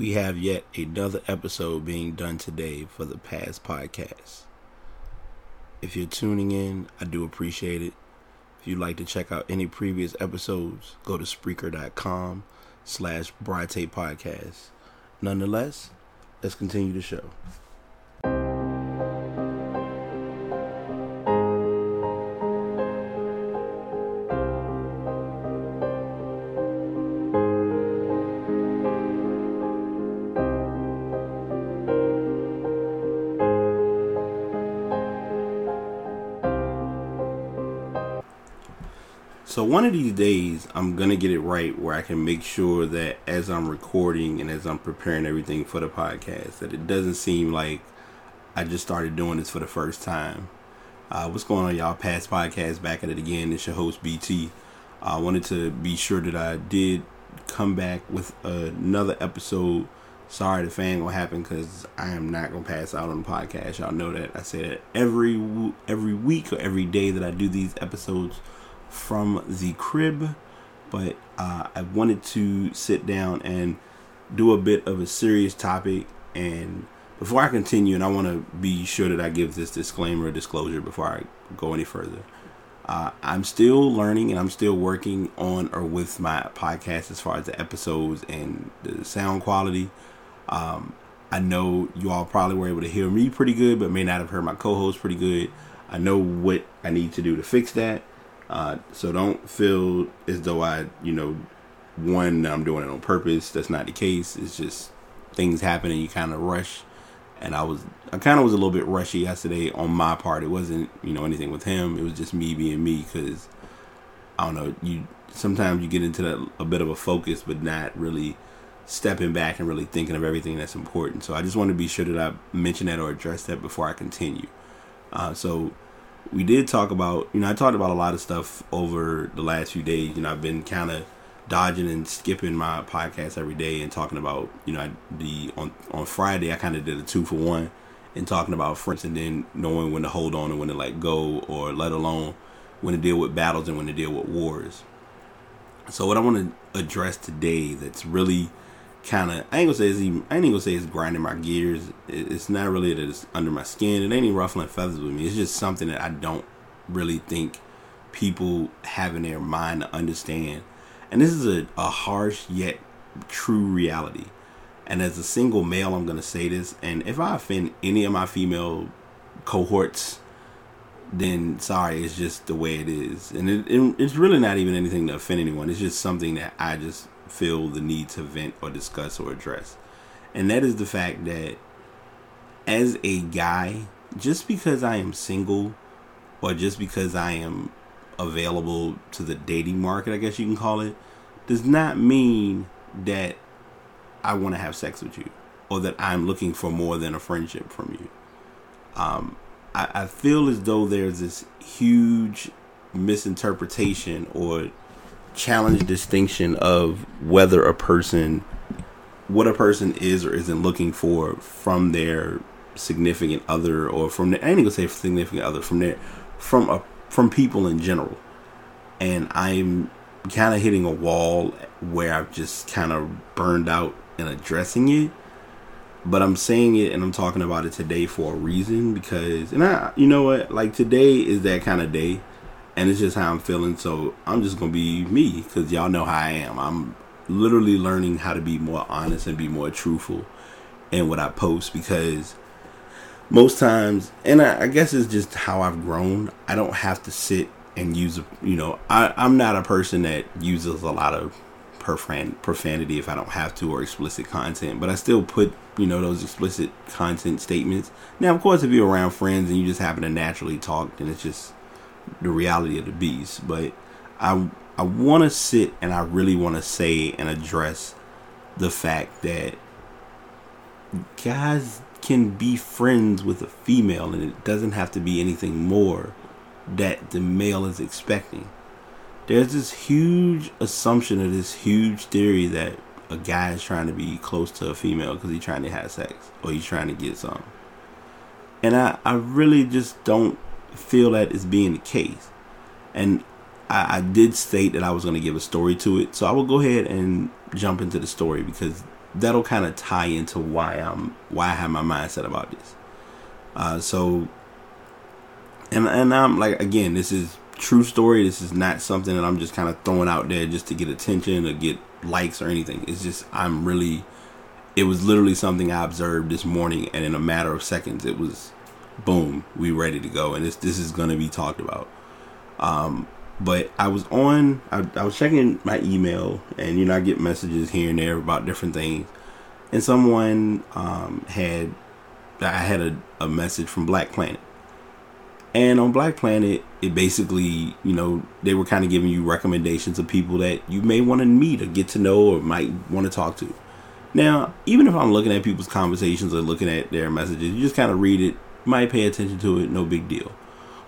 we have yet another episode being done today for the Pass podcast. If you're tuning in, I do appreciate it. If you'd like to check out any previous episodes, go to Spreaker.com slash Brite Podcast. Nonetheless, let's continue the show. Of these days, I'm gonna get it right where I can make sure that as I'm recording and as I'm preparing everything for the podcast, that it doesn't seem like I just started doing this for the first time. Uh, what's going on, y'all? Pass podcast, back at it again. It's your host BT. I wanted to be sure that I did come back with another episode. Sorry, the fan gonna happen because I am not gonna pass out on the podcast. Y'all know that I say that every every week or every day that I do these episodes from the crib, but uh, I wanted to sit down and do a bit of a serious topic. And before I continue, and I want to be sure that I give this disclaimer, or disclosure before I go any further. Uh, I'm still learning and I'm still working on or with my podcast as far as the episodes and the sound quality. Um, I know you all probably were able to hear me pretty good, but may not have heard my co host pretty good. I know what I need to do to fix that. Uh, so don't feel as though I, you know, one, I'm doing it on purpose. That's not the case. It's just things happen and you kind of rush. And I was, I kind of was a little bit rushy yesterday on my part. It wasn't, you know, anything with him. It was just me being me because I don't know. You sometimes you get into that, a bit of a focus, but not really stepping back and really thinking of everything that's important. So I just want to be sure that I mention that or address that before I continue. Uh, so we did talk about, you know, I talked about a lot of stuff over the last few days. You know, I've been kind of dodging and skipping my podcast every day and talking about, you know, the on on Friday I kind of did a two for one and talking about friends and then knowing when to hold on and when to let go or let alone when to deal with battles and when to deal with wars. So what I want to address today that's really kind of I ain't gonna say it's even I ain't gonna say it's grinding my gears. It's not really that it's under my skin. It ain't even ruffling feathers with me. It's just something that I don't really think people have in their mind to understand. And this is a, a harsh yet true reality. And as a single male, I'm gonna say this. And if I offend any of my female cohorts, then sorry, it's just the way it is. And it, it, it's really not even anything to offend anyone. It's just something that I just feel the need to vent or discuss or address. And that is the fact that as a guy, just because I am single or just because I am available to the dating market, I guess you can call it, does not mean that I want to have sex with you or that I'm looking for more than a friendship from you. Um, I, I feel as though there's this huge misinterpretation or challenge distinction of whether a person what a person is or isn't looking for from their significant other or from their, I ain't gonna say significant other from their from a from people in general. And I'm kind of hitting a wall where I've just kind of burned out in addressing it. But I'm saying it and I'm talking about it today for a reason because and I you know what like today is that kind of day and it's just how I'm feeling. So I'm just gonna be me because y'all know how I am. I'm literally learning how to be more honest and be more truthful in what I post because most times, and I, I guess it's just how I've grown. I don't have to sit and use, a, you know, I, I'm not a person that uses a lot of profan profanity if I don't have to or explicit content, but I still put you know those explicit content statements. Now, of course, if you're around friends and you just happen to naturally talk, then it's just the reality of the beast. But I I want to sit and I really want to say and address the fact that guys can be friends with a female and it doesn't have to be anything more that the male is expecting. There's this huge assumption of this huge theory that a guy is trying to be close to a female because he's trying to have sex or he's trying to get some. And I, I really just don't feel that is being the case. And I, I did state that I was going to give a story to it, so I will go ahead and jump into the story because that'll kind of tie into why I'm why I have my mindset about this. Uh, so, and and I'm like again, this is true story. This is not something that I'm just kind of throwing out there just to get attention or get likes or anything. It's just I'm really. It was literally something I observed this morning, and in a matter of seconds, it was, boom, we ready to go, and this this is gonna be talked about. Um, but I was on, I, I was checking my email, and you know, I get messages here and there about different things. And someone um, had, I had a, a message from Black Planet. And on Black Planet, it basically, you know, they were kind of giving you recommendations of people that you may want to meet or get to know or might want to talk to. Now, even if I'm looking at people's conversations or looking at their messages, you just kind of read it, might pay attention to it, no big deal.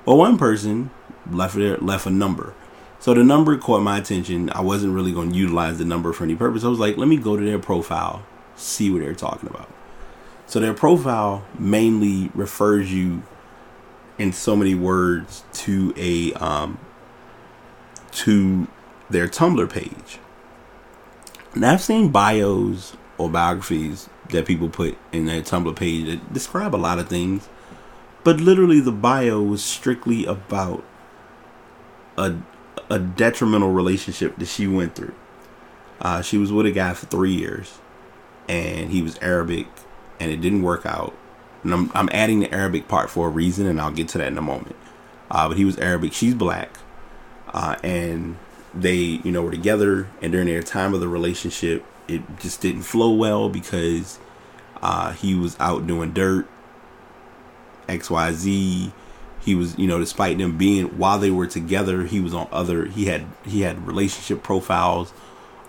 Well, one person left left a number. So the number caught my attention. I wasn't really going to utilize the number for any purpose. I was like, let me go to their profile, see what they're talking about. So their profile mainly refers you in so many words to a um, to their Tumblr page. Now I've seen bios or biographies that people put in their Tumblr page that describe a lot of things, but literally the bio was strictly about a a detrimental relationship that she went through. Uh, she was with a guy for three years, and he was Arabic, and it didn't work out. And I'm, I'm adding the Arabic part for a reason, and I'll get to that in a moment. Uh, but he was Arabic, she's black, uh, and they, you know, were together. And during their time of the relationship, it just didn't flow well because uh, he was out doing dirt, X, Y, Z. He was you know despite them being while they were together he was on other he had he had relationship profiles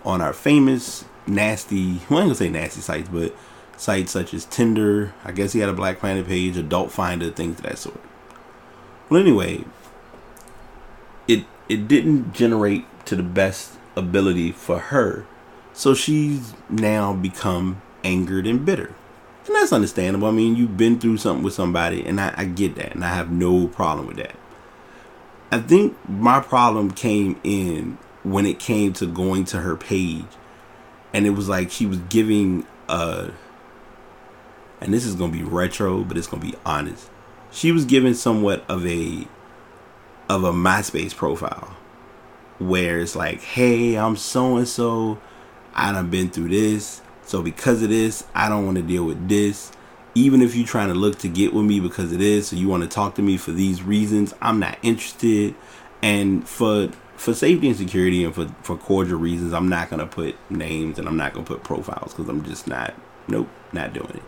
on our famous nasty well, I'm gonna say nasty sites but sites such as tinder. I guess he had a black planet page adult finder things of that sort. Well anyway it it didn't generate to the best ability for her. So she's now become angered and bitter and that's understandable. I mean, you've been through something with somebody, and I, I get that, and I have no problem with that. I think my problem came in when it came to going to her page, and it was like she was giving a, and this is gonna be retro, but it's gonna be honest. She was giving somewhat of a, of a MySpace profile, where it's like, hey, I'm so and so, I done been through this so because of this, I don't want to deal with this. Even if you're trying to look to get with me because of this, or you want to talk to me for these reasons, I'm not interested. And for for safety and security and for, for cordial reasons, I'm not gonna put names and I'm not gonna put profiles because I'm just not nope, not doing it.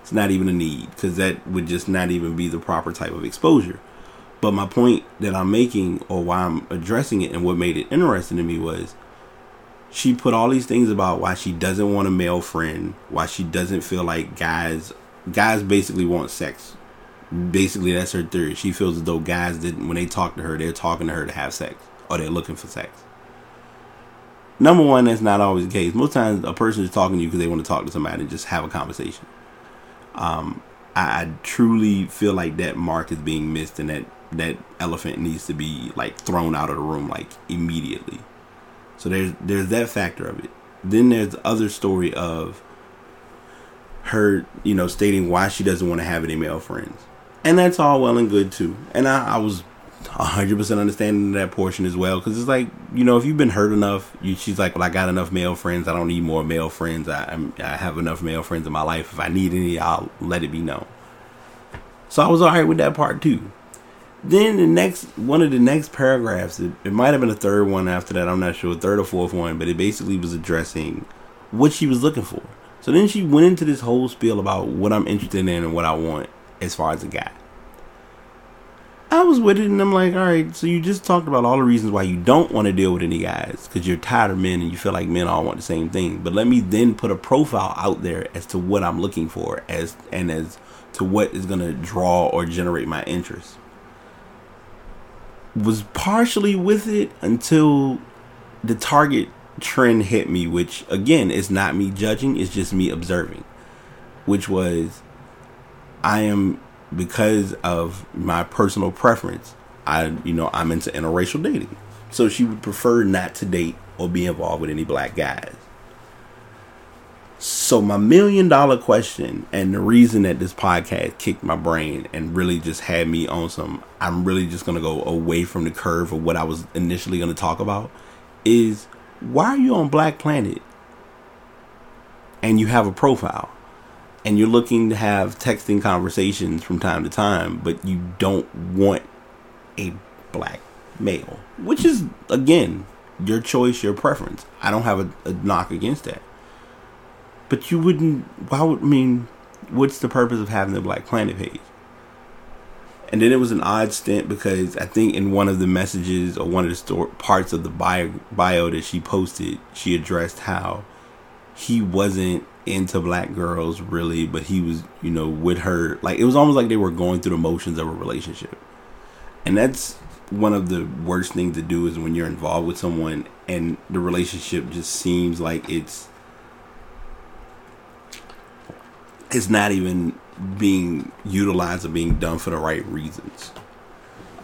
It's not even a need because that would just not even be the proper type of exposure. But my point that I'm making or why I'm addressing it and what made it interesting to me was she put all these things about why she doesn't want a male friend, why she doesn't feel like guys guys basically want sex. Basically that's her theory. She feels as though guys didn't when they talk to her, they're talking to her to have sex or they're looking for sex. Number one, that's not always the case. Most times a person is talking to you because they want to talk to somebody and just have a conversation. Um, I, I truly feel like that mark is being missed and that that elephant needs to be like thrown out of the room like immediately. So there's there's that factor of it. Then there's the other story of her, you know, stating why she doesn't want to have any male friends. And that's all well and good too. And I, I was 100% understanding that portion as well. Because it's like, you know, if you've been hurt enough, you, she's like, well, I got enough male friends. I don't need more male friends. I, I'm, I have enough male friends in my life. If I need any, I'll let it be known. So I was alright with that part too. Then the next one of the next paragraphs, it, it might have been the third one after that. I'm not sure, third or fourth one, but it basically was addressing what she was looking for. So then she went into this whole spiel about what I'm interested in and what I want as far as a guy. I was with it and I'm like, all right, so you just talked about all the reasons why you don't want to deal with any guys because you're tired of men and you feel like men all want the same thing. But let me then put a profile out there as to what I'm looking for as and as to what is going to draw or generate my interest was partially with it until the target trend hit me, which again is not me judging, it's just me observing. Which was I am because of my personal preference, I you know, I'm into interracial dating. So she would prefer not to date or be involved with any black guys. So my million dollar question and the reason that this podcast kicked my brain and really just had me on some I'm really just going to go away from the curve of what I was initially going to talk about is why are you on Black Planet and you have a profile and you're looking to have texting conversations from time to time but you don't want a black male, which is again your choice, your preference. I don't have a, a knock against that. But you wouldn't. Why would I mean? What's the purpose of having the Black Planet page? And then it was an odd stint because I think in one of the messages or one of the parts of the bio, bio that she posted, she addressed how he wasn't into black girls really, but he was, you know, with her. Like it was almost like they were going through the motions of a relationship. And that's one of the worst things to do is when you're involved with someone and the relationship just seems like it's it's not even being utilized or being done for the right reasons.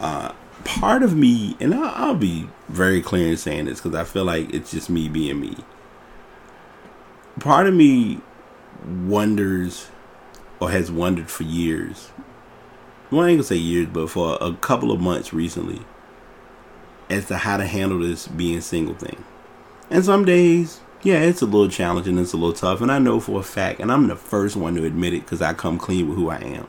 Uh, part of me, and I'll, I'll be very clear in saying this because I feel like it's just me being me. Part of me wonders, or has wondered for years, well, I ain't gonna say years, but for a couple of months recently, as to how to handle this being single thing. And some days, yeah, it's a little challenging, it's a little tough, and I know for a fact, and I'm the first one to admit it because I come clean with who I am.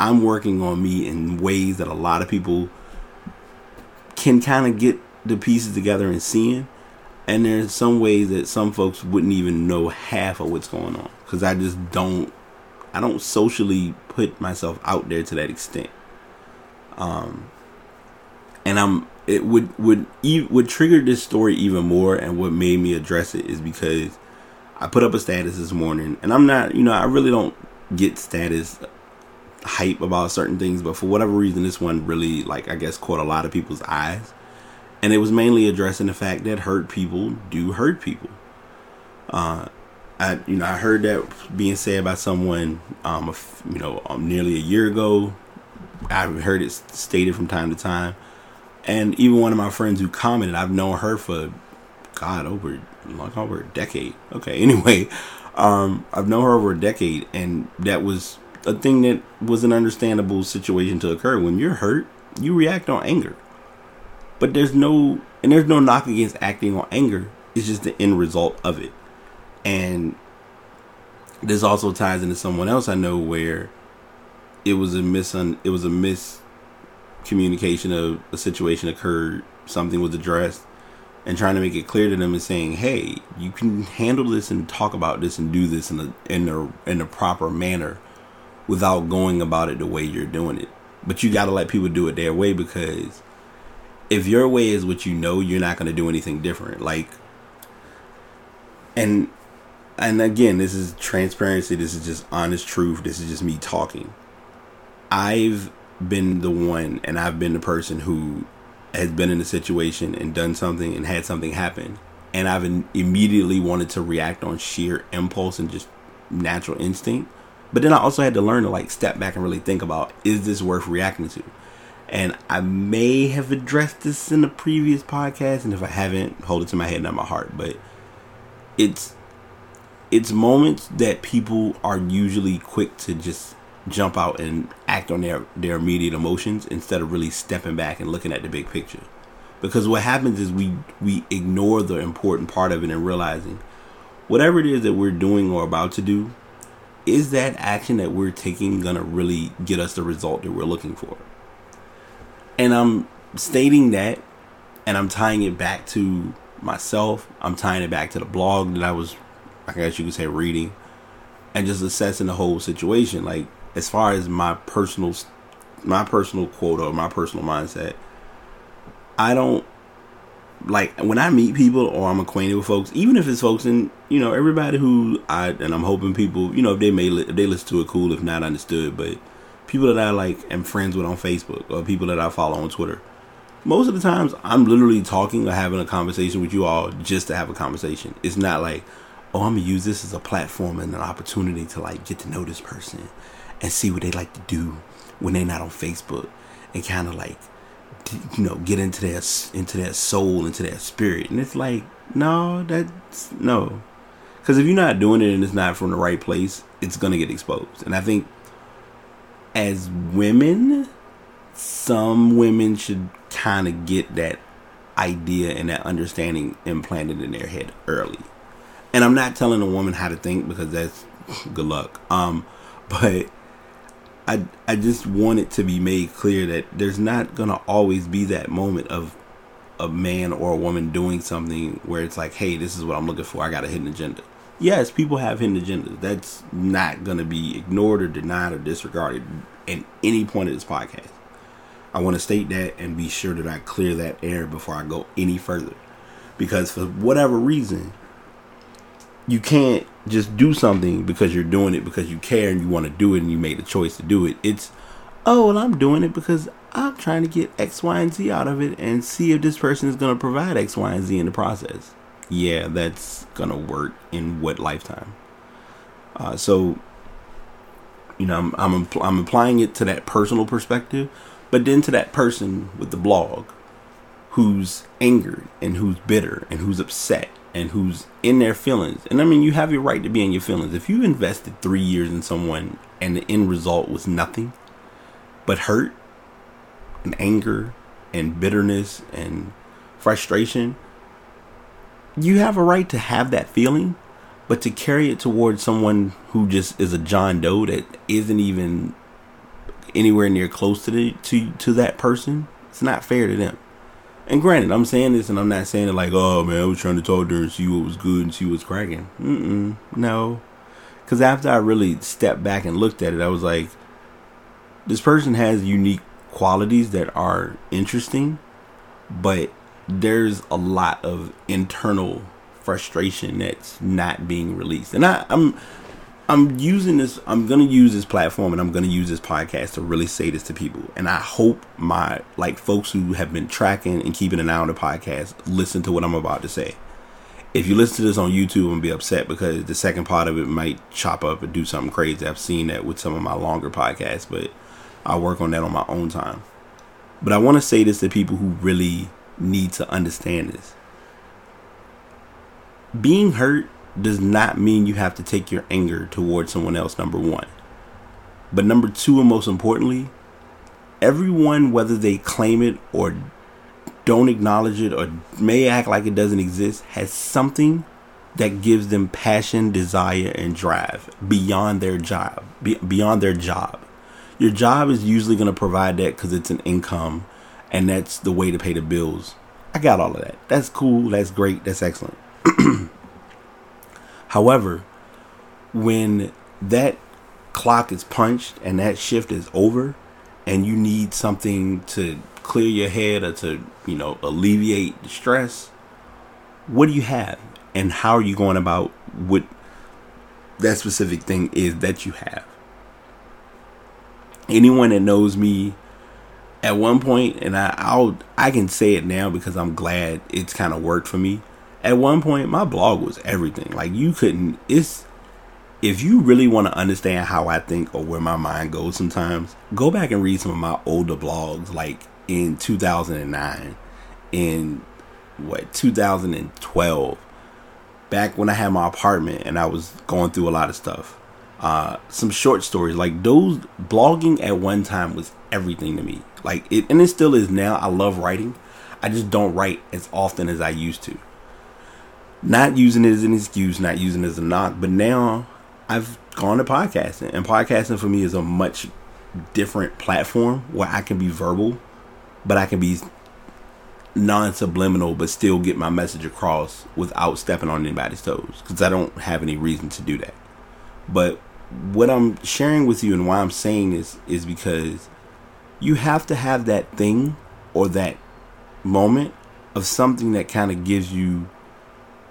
I'm working on me in ways that a lot of people can kind of get the pieces together and seeing. And there's some ways that some folks wouldn't even know half of what's going on because I just don't I don't socially put myself out there to that extent. Um, and I'm it would would would trigger this story even more, and what made me address it is because I put up a status this morning, and I'm not, you know, I really don't get status hype about certain things, but for whatever reason, this one really, like, I guess, caught a lot of people's eyes, and it was mainly addressing the fact that hurt people do hurt people. Uh, I you know I heard that being said by someone um you know um, nearly a year ago. I've heard it stated from time to time, and even one of my friends who commented, I've known her for God over like over a decade. Okay, anyway, um, I've known her over a decade, and that was a thing that was an understandable situation to occur. When you're hurt, you react on anger, but there's no and there's no knock against acting on anger. It's just the end result of it and this also ties into someone else I know where it was a mis it was a miscommunication of a situation occurred, something was addressed, and trying to make it clear to them and saying, "Hey, you can handle this and talk about this and do this in a in a in a proper manner, without going about it the way you're doing it. But you got to let people do it their way because if your way is what you know, you're not going to do anything different. Like, and and again, this is transparency. This is just honest truth. This is just me talking. I've been the one, and I've been the person who has been in a situation and done something and had something happen, and I've immediately wanted to react on sheer impulse and just natural instinct. But then I also had to learn to like step back and really think about is this worth reacting to? And I may have addressed this in a previous podcast, and if I haven't, hold it to my head, not my heart. But it's it's moments that people are usually quick to just jump out and act on their their immediate emotions instead of really stepping back and looking at the big picture. Because what happens is we we ignore the important part of it and realizing whatever it is that we're doing or about to do is that action that we're taking gonna really get us the result that we're looking for? And i'm stating that and i'm tying it back to myself. I'm tying it back to the blog that i was I guess you could say reading and just assessing the whole situation. Like as far as my personal, my personal quote or my personal mindset, I don't like when I meet people or I'm acquainted with folks, even if it's folks and you know everybody who I and I'm hoping people, you know, if they may if they listen to it, cool. If not, understood. But people that I like am friends with on Facebook or people that I follow on Twitter. Most of the times, I'm literally talking or having a conversation with you all just to have a conversation. It's not like, oh, I'm gonna use this as a platform and an opportunity to like get to know this person and see what they like to do when they're not on Facebook and kind of like you know get into their into their soul into their spirit and it's like no that's no Because if you're not doing it and it's not from the right place, it's gonna get exposed. And I think as women, some women should kind of get that idea and that understanding implanted in their head early. And I'm not telling a woman how to think because that's good luck. Um, but I I just want it to be made clear that there's not gonna always be that moment of a man or a woman doing something where it's like, hey, this is what I'm looking for. I got a hidden agenda. Yes, people have hidden agendas. That's not gonna be ignored or denied or disregarded at any point of this podcast. I want to state that and be sure that I clear that air before I go any further. Because for whatever reason, you can't just do something because you're doing it because you care and you want to do it and you made the choice to do it. It's, oh, well, I'm doing it because I'm trying to get X, Y, and Z out of it and see if this person is going to provide X, Y, and Z in the process. Yeah, that's going to work in what lifetime? Uh, so, you know, I'm, I'm, I'm applying it to that personal perspective but then to that person with the blog who's angered and who's bitter and who's upset and who's in their feelings. And I mean, you have your right to be in your feelings. If you invested three years in someone and the end result was nothing but hurt and anger and bitterness and frustration, you have a right to have that feeling. But to carry it towards someone who just is a John Doe that isn't even anywhere near close to the to to that person, it's not fair to them. And granted, I'm saying this, and I'm not saying it like, oh man, I was trying to talk to her and see what was good and see what's cracking. Mm-mm, no, because after I really stepped back and looked at it, I was like, this person has unique qualities that are interesting, but there's a lot of internal frustration that's not being released. And I, I'm I'm using this. I'm gonna use this platform, and I'm gonna use this podcast to really say this to people. And I hope my like folks who have been tracking and keeping an eye on the podcast listen to what I'm about to say. If you listen to this on YouTube and be upset because the second part of it might chop up and do something crazy, I've seen that with some of my longer podcasts, but I'll work on that on my own time. But I want to say this to people who really need to understand this. Being hurt does not mean you have to take your anger towards someone else, number one. But number two, and most importantly, everyone, whether they claim it or don't acknowledge it or may act like it doesn't exist, has something that gives them passion, desire, and drive beyond their job. beyond their job. Your job is usually going to provide that because it's an income and that's the way to pay the bills. I got all of that. That's cool. That's great. That's excellent. However, when that clock is punched and that shift is over and you need something to clear your head or to, you know, alleviate the stress, what do you have? And how are you going about what that specific thing is that you have? Anyone that knows me at one point, and I, I'll I can say it now because I'm glad it's kind of worked for me at one point my blog was everything. Like you couldn't it's if you really want to understand how I think or where my mind goes sometimes, go back and read some of my older blogs like in 2009 in what 2012 back when I had my apartment and I was going through a lot of stuff. Uh, some short stories like those blogging at one time was everything to me. Like it and it still is now. I love writing. I just don't write as often as I used to not using it as an excuse, not using it as a knock, but now I've gone to podcasting, and podcasting for me is a much different platform where I can be verbal, but I can be non-subliminal, but still get my message across without stepping on anybody's toes, because I don't have any reason to do that. But what I'm sharing with you and why I'm saying this is because you have to have that thing or that moment of something that kind of gives you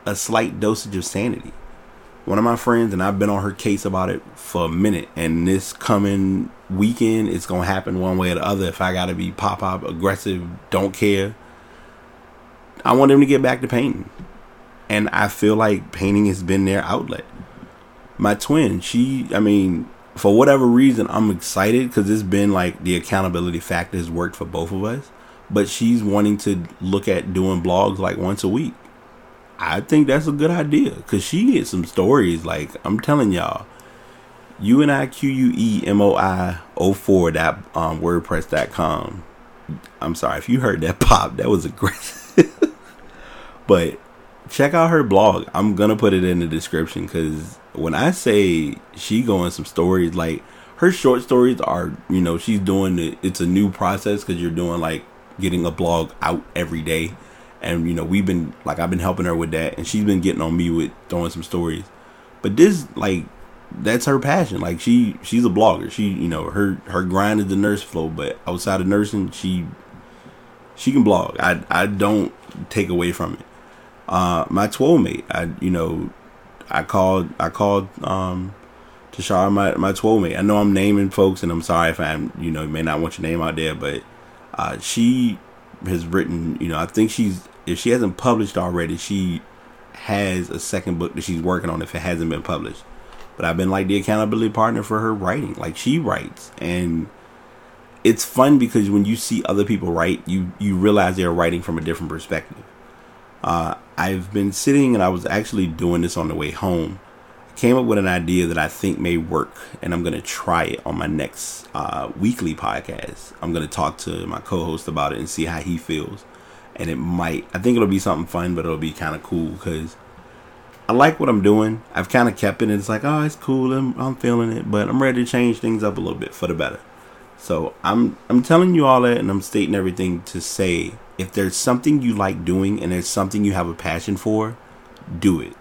a slight dosage of sanity. One of my friends, and I've been on her case about it for a minute, and this coming weekend, it's gonna happen one way or the other. If I gotta be pop pop aggressive, don't care. I want them to get back to painting, and I feel like painting has been their outlet. My twin, she, I mean, for whatever reason, I'm excited because it's been like the accountability factor has worked for both of us. But she's wanting to look at doing blogs like once a week I think that's a good idea because she gets some stories. Like I'm telling y'all, U N I Q U E M O I 04 dot um, WordPress dot com. I'm sorry if you heard that pop. That was aggressive. but check out her blog. I'm gonna put it in the description because when I say she going some stories, like her short stories are, you know, she's doing it. It's a new process because you're doing like getting a blog out every day, and you know we've been like I've been helping her with that, and she's been getting on me with throwing some stories. But this like that's her passion. Like she she's a blogger. She you know her her grind is the nurse flow, but outside of nursing, she she can blog. I I don't take away from it. Uh, my twelve mate, I you know, I called I called um Tashara my my twelve mate. I know I'm naming folks, and I'm sorry if I'm you know may not want your name out there, but uh, she has written. You know, I think she's if she hasn't published already, she has a second book that she's working on if it hasn't been published. But I've been like the accountability partner for her writing. Like she writes and it's fun because when you see other people write, you you realize they're writing from a different perspective. Uh, I've been sitting and I was actually doing this on the way home. I came up with an idea that I think may work, and I'm going to try it on my next uh, weekly podcast. I'm going to talk to my co-host about it and see how he feels. And it might, I think it'll be something fun, but it'll be kind of cool because I like what I'm doing. I've kind of kept it. And it's like, oh, it's cool. I'm, I'm feeling it, but I'm ready to change things up a little bit for the better. So I'm I'm telling you all that, and I'm stating everything to say if there's something you like doing and there's something you have a passion for, do it.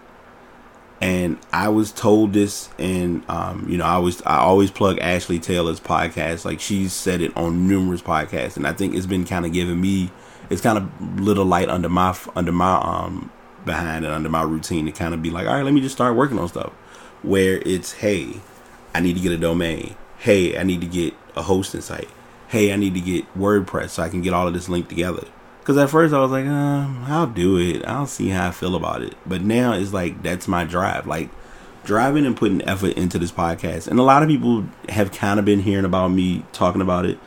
And I was told this, and um, you know, I was I always plug Ashley Taylor's podcast. Like she's said it on numerous podcasts, and I think it's been kind of giving me, it's kind of little light under my under my um behind and under my routine to kind of be like, all right, let me just start working on stuff. Where it's, hey, I need to get a domain. Hey, I need to get a hosting site. Hey, I need to get WordPress so I can get all of this linked together. Because at first I was like, um, I'll do it. I'll see how I feel about it. But now it's like, that's my drive. Like, driving and putting effort into this podcast. And a lot of people have kind of been hearing about me talking about it.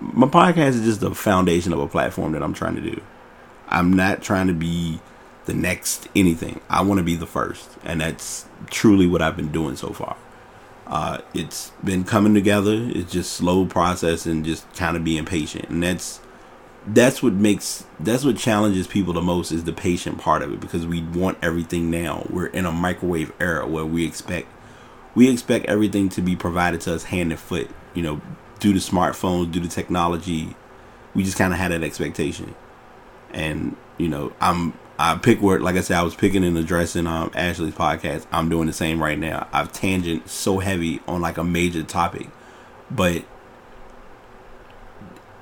My podcast is just the foundation of a platform that I'm trying to do. I'm not trying to be the next anything. I want to be the first, and that's truly what I've been doing so far. Uh, it's been coming together. It's just slow process and just kind of being patient, and that's that's what makes that's what challenges people the most is the patient part of it because we want everything now. We're in a microwave era where we expect we expect everything to be provided to us hand and foot. You know, due to smartphones, due to technology, we just kind of had that expectation, and you know, I'm I pick where, like I said, I was picking and addressing um, Ashley's podcast. I'm doing the same right now. I've tangent so heavy on like a major topic, but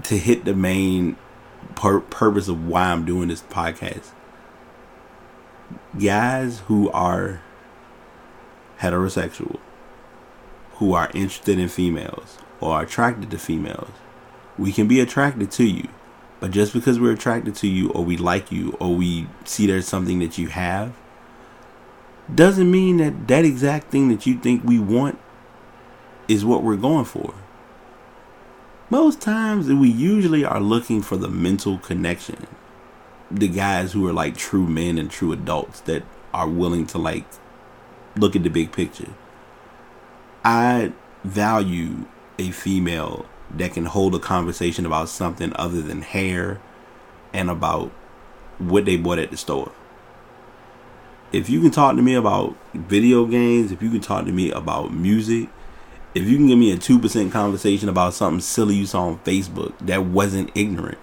to hit the main pur- purpose of why I'm doing this podcast, guys who are heterosexual, who are interested in females or attracted to females, we can be attracted to you but just because we're attracted to you or we like you or we see there's something that you have doesn't mean that that exact thing that you think we want is what we're going for. Most times we usually are looking for the mental connection. The guys who are like true men and true adults that are willing to like look at the big picture. I value a female that can hold a conversation about something other than hair and about what they bought at the store. If you can talk to me about video games, if you can talk to me about music, if you can give me a 2% conversation about something silly you saw on Facebook that wasn't ignorant,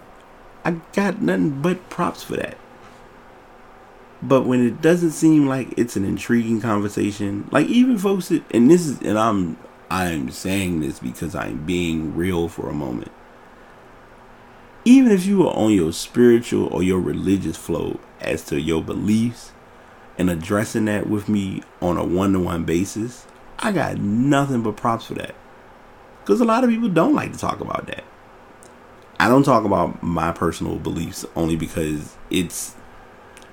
I got nothing but props for that. But when it doesn't seem like it's an intriguing conversation, like even folks that, and this is, and I'm I'm saying this because I'm being real for a moment. Even if you are on your spiritual or your religious flow as to your beliefs and addressing that with me on a one to one basis, I got nothing but props for that. Because a lot of people don't like to talk about that. I don't talk about my personal beliefs only because it's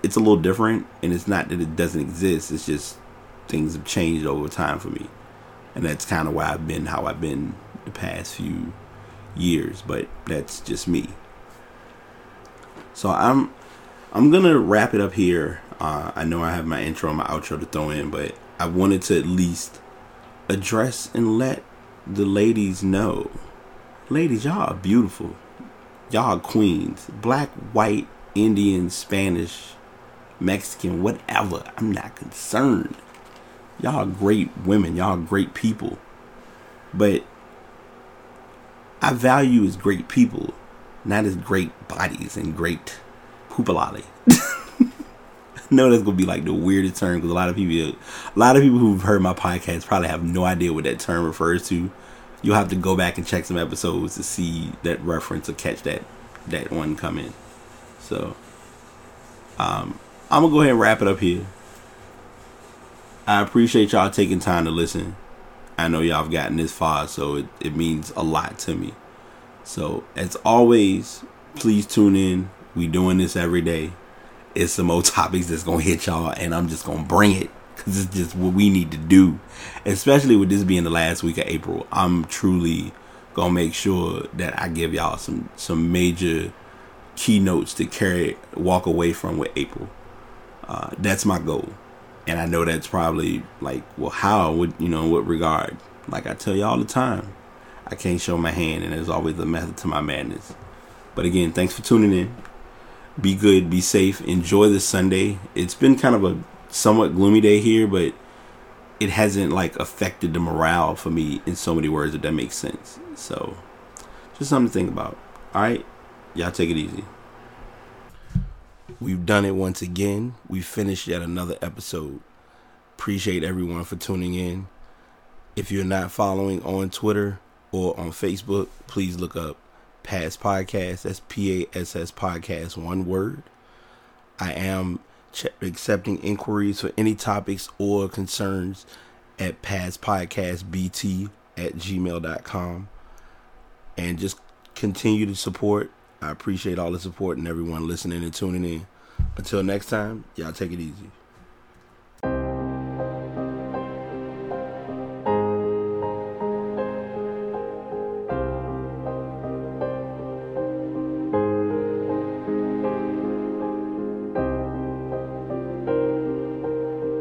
it's a little different and it's not that it doesn't exist, it's just things have changed over time for me and that's kind of why I've been how I've been the past few years. But that's just me. So I'm I'm gonna wrap it up here. Uh, I know I have my intro and my outro to throw in, but I wanted to at least address and let the ladies know. Ladies, y'all are beautiful. Y'all are queens. Black, white, Indian, Spanish, Mexican, whatever. I'm not concerned. Y'all great women. Y'all great people. But I value as great people, not as great bodies and great poopalali. know that's gonna be like the weirdest term because a lot of people, a lot of people who've heard my podcast probably have no idea what that term refers to. You'll have to go back and check some episodes to see that reference or catch that that one come in. So, um, I'm gonna go ahead and wrap it up here. I appreciate y'all taking time to listen. I know y'all have gotten this far, so it, it means a lot to me. So, as always, please tune in. We doing this every day. It's some old topics that's gonna hit y'all, and I'm just gonna bring it because it's just what we need to do. Especially with this being the last week of April, I'm truly gonna make sure that I give y'all some some major keynotes to carry walk away from with April. Uh, that's my goal, and I know that's probably like, well, how would you know what regard? Like I tell you all the time, I can't show my hand, and there's always a method to my madness. But again, thanks for tuning in. Be good, be safe, enjoy this Sunday. It's been kind of a somewhat gloomy day here, but it hasn't like affected the morale for me in so many words if that makes sense. So, just something to think about. All right, y'all take it easy. We've done it once again. We finished yet another episode. Appreciate everyone for tuning in. If you're not following on Twitter or on Facebook, please look up Pass Podcast. That's P A S S Podcast, one word. I am ch- accepting inquiries for any topics or concerns at Pass Podcast BT at gmail.com. And just continue to support. I appreciate all the support and everyone listening and tuning in. Until next time, y'all take it easy.